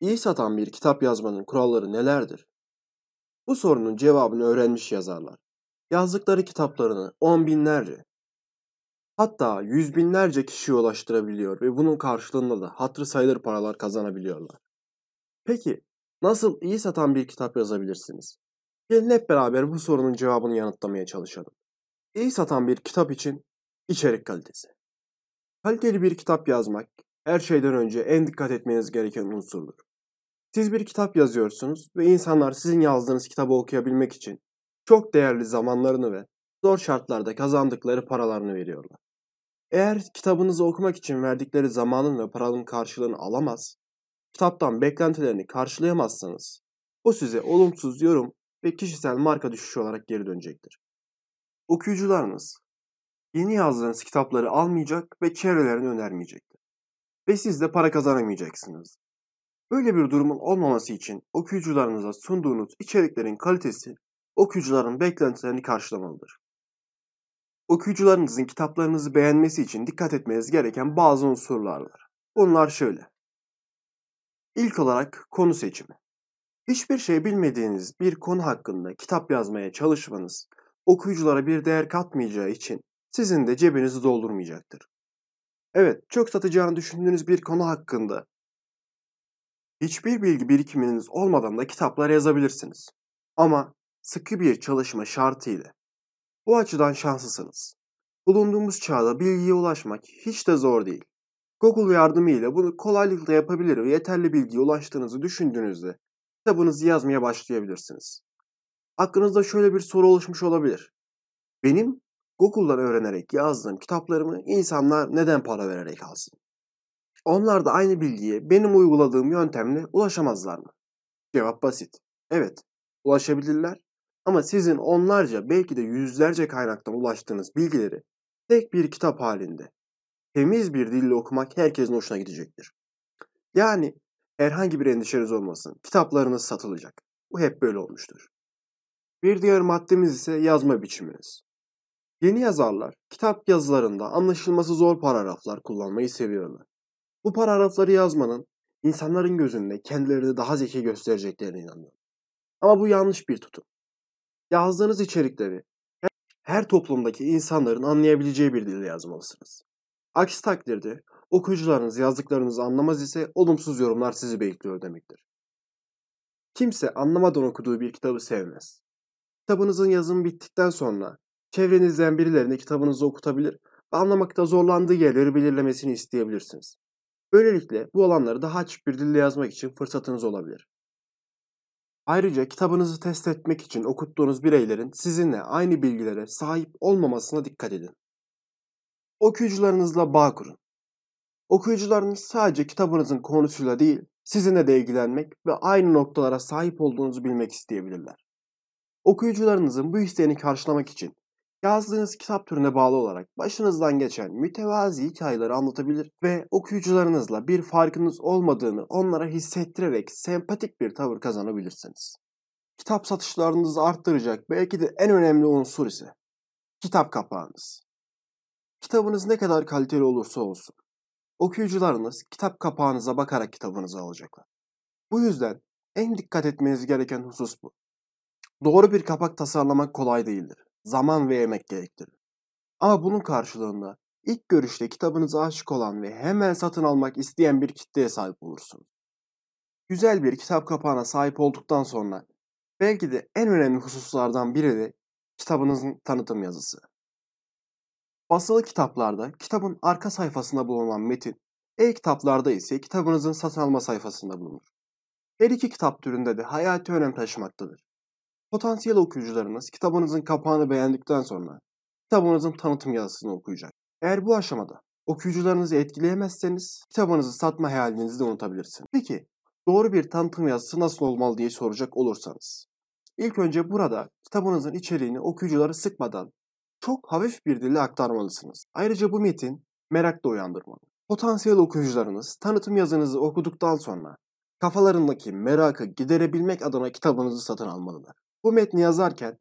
İyi satan bir kitap yazmanın kuralları nelerdir? Bu sorunun cevabını öğrenmiş yazarlar. Yazdıkları kitaplarını on binlerce, hatta yüz binlerce kişiye ulaştırabiliyor ve bunun karşılığında da hatırı sayılır paralar kazanabiliyorlar. Peki nasıl iyi satan bir kitap yazabilirsiniz? Gelin hep beraber bu sorunun cevabını yanıtlamaya çalışalım. İyi satan bir kitap için içerik kalitesi. Kaliteli bir kitap yazmak her şeyden önce en dikkat etmeniz gereken unsurdur. Siz bir kitap yazıyorsunuz ve insanlar sizin yazdığınız kitabı okuyabilmek için çok değerli zamanlarını ve zor şartlarda kazandıkları paralarını veriyorlar. Eğer kitabınızı okumak için verdikleri zamanın ve paranın karşılığını alamaz, kitaptan beklentilerini karşılayamazsanız o size olumsuz yorum ve kişisel marka düşüşü olarak geri dönecektir. Okuyucularınız yeni yazdığınız kitapları almayacak ve çevrelerini önermeyecektir. Ve siz de para kazanamayacaksınız. Böyle bir durumun olmaması için okuyucularınıza sunduğunuz içeriklerin kalitesi okuyucuların beklentilerini karşılamalıdır. Okuyucularınızın kitaplarınızı beğenmesi için dikkat etmeniz gereken bazı unsurlar var. Bunlar şöyle. İlk olarak konu seçimi. Hiçbir şey bilmediğiniz bir konu hakkında kitap yazmaya çalışmanız okuyuculara bir değer katmayacağı için sizin de cebinizi doldurmayacaktır. Evet, çok satacağını düşündüğünüz bir konu hakkında hiçbir bilgi birikiminiz olmadan da kitaplar yazabilirsiniz. Ama sıkı bir çalışma şartıyla. Bu açıdan şanslısınız. Bulunduğumuz çağda bilgiye ulaşmak hiç de zor değil. Google yardımıyla bunu kolaylıkla yapabilir ve yeterli bilgiye ulaştığınızı düşündüğünüzde kitabınızı yazmaya başlayabilirsiniz. Aklınızda şöyle bir soru oluşmuş olabilir. Benim Google'dan öğrenerek yazdığım kitaplarımı insanlar neden para vererek alsın? Onlar da aynı bilgiye benim uyguladığım yöntemle ulaşamazlar mı? Cevap basit. Evet, ulaşabilirler ama sizin onlarca belki de yüzlerce kaynaktan ulaştığınız bilgileri tek bir kitap halinde temiz bir dille okumak herkesin hoşuna gidecektir. Yani herhangi bir endişeniz olmasın. Kitaplarınız satılacak. Bu hep böyle olmuştur. Bir diğer maddemiz ise yazma biçiminiz. Yeni yazarlar kitap yazılarında anlaşılması zor paragraflar kullanmayı seviyorlar. Bu paragrafları yazmanın insanların gözünde kendilerini daha zeki göstereceklerine inanıyor. Ama bu yanlış bir tutum. Yazdığınız içerikleri her toplumdaki insanların anlayabileceği bir dilde yazmalısınız. Aksi takdirde okuyucularınız yazdıklarınızı anlamaz ise olumsuz yorumlar sizi bekliyor demektir. Kimse anlamadan okuduğu bir kitabı sevmez. Kitabınızın yazımı bittikten sonra çevrenizden birilerine kitabınızı okutabilir ve anlamakta zorlandığı yerleri belirlemesini isteyebilirsiniz. Böylelikle bu alanları daha açık bir dille yazmak için fırsatınız olabilir. Ayrıca kitabınızı test etmek için okuttuğunuz bireylerin sizinle aynı bilgilere sahip olmamasına dikkat edin. Okuyucularınızla bağ kurun. Okuyucularınız sadece kitabınızın konusuyla değil, sizinle de ilgilenmek ve aynı noktalara sahip olduğunuzu bilmek isteyebilirler. Okuyucularınızın bu isteğini karşılamak için yazdığınız kitap türüne bağlı olarak başınızdan geçen mütevazi hikayeleri anlatabilir ve okuyucularınızla bir farkınız olmadığını onlara hissettirerek sempatik bir tavır kazanabilirsiniz. Kitap satışlarınızı arttıracak belki de en önemli unsur ise kitap kapağınız. Kitabınız ne kadar kaliteli olursa olsun okuyucularınız kitap kapağınıza bakarak kitabınızı alacaklar. Bu yüzden en dikkat etmeniz gereken husus bu. Doğru bir kapak tasarlamak kolay değildir zaman ve emek gerektirir. Ama bunun karşılığında ilk görüşte kitabınıza aşık olan ve hemen satın almak isteyen bir kitleye sahip olursunuz. Güzel bir kitap kapağına sahip olduktan sonra belki de en önemli hususlardan biri de kitabınızın tanıtım yazısı. Basılı kitaplarda kitabın arka sayfasında bulunan metin, e-kitaplarda ise kitabınızın satın alma sayfasında bulunur. Her iki kitap türünde de hayati önem taşımaktadır. Potansiyel okuyucularınız kitabınızın kapağını beğendikten sonra kitabınızın tanıtım yazısını okuyacak. Eğer bu aşamada okuyucularınızı etkileyemezseniz kitabınızı satma hayalinizi de unutabilirsiniz. Peki doğru bir tanıtım yazısı nasıl olmalı diye soracak olursanız. İlk önce burada kitabınızın içeriğini okuyucuları sıkmadan çok hafif bir dille aktarmalısınız. Ayrıca bu metin merak da uyandırmalı. Potansiyel okuyucularınız tanıtım yazınızı okuduktan sonra kafalarındaki merakı giderebilmek adına kitabınızı satın almalılar. Bu metni yazarken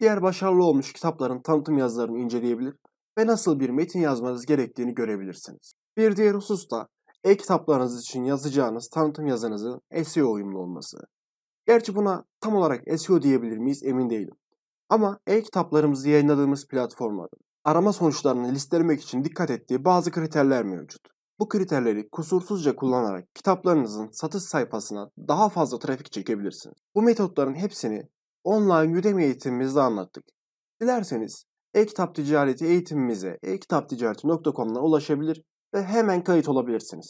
diğer başarılı olmuş kitapların tanıtım yazılarını inceleyebilir ve nasıl bir metin yazmanız gerektiğini görebilirsiniz. Bir diğer husus da e-kitaplarınız için yazacağınız tanıtım yazınızın SEO uyumlu olması. Gerçi buna tam olarak SEO diyebilir miyiz emin değilim. Ama e-kitaplarımızı yayınladığımız platformların arama sonuçlarını listelemek için dikkat ettiği bazı kriterler mevcut. Bu kriterleri kusursuzca kullanarak kitaplarınızın satış sayfasına daha fazla trafik çekebilirsiniz. Bu metotların hepsini online Udemy eğitimimizde anlattık. Dilerseniz e-kitap ticareti eğitimimize e-kitapticareti.com'dan ulaşabilir ve hemen kayıt olabilirsiniz.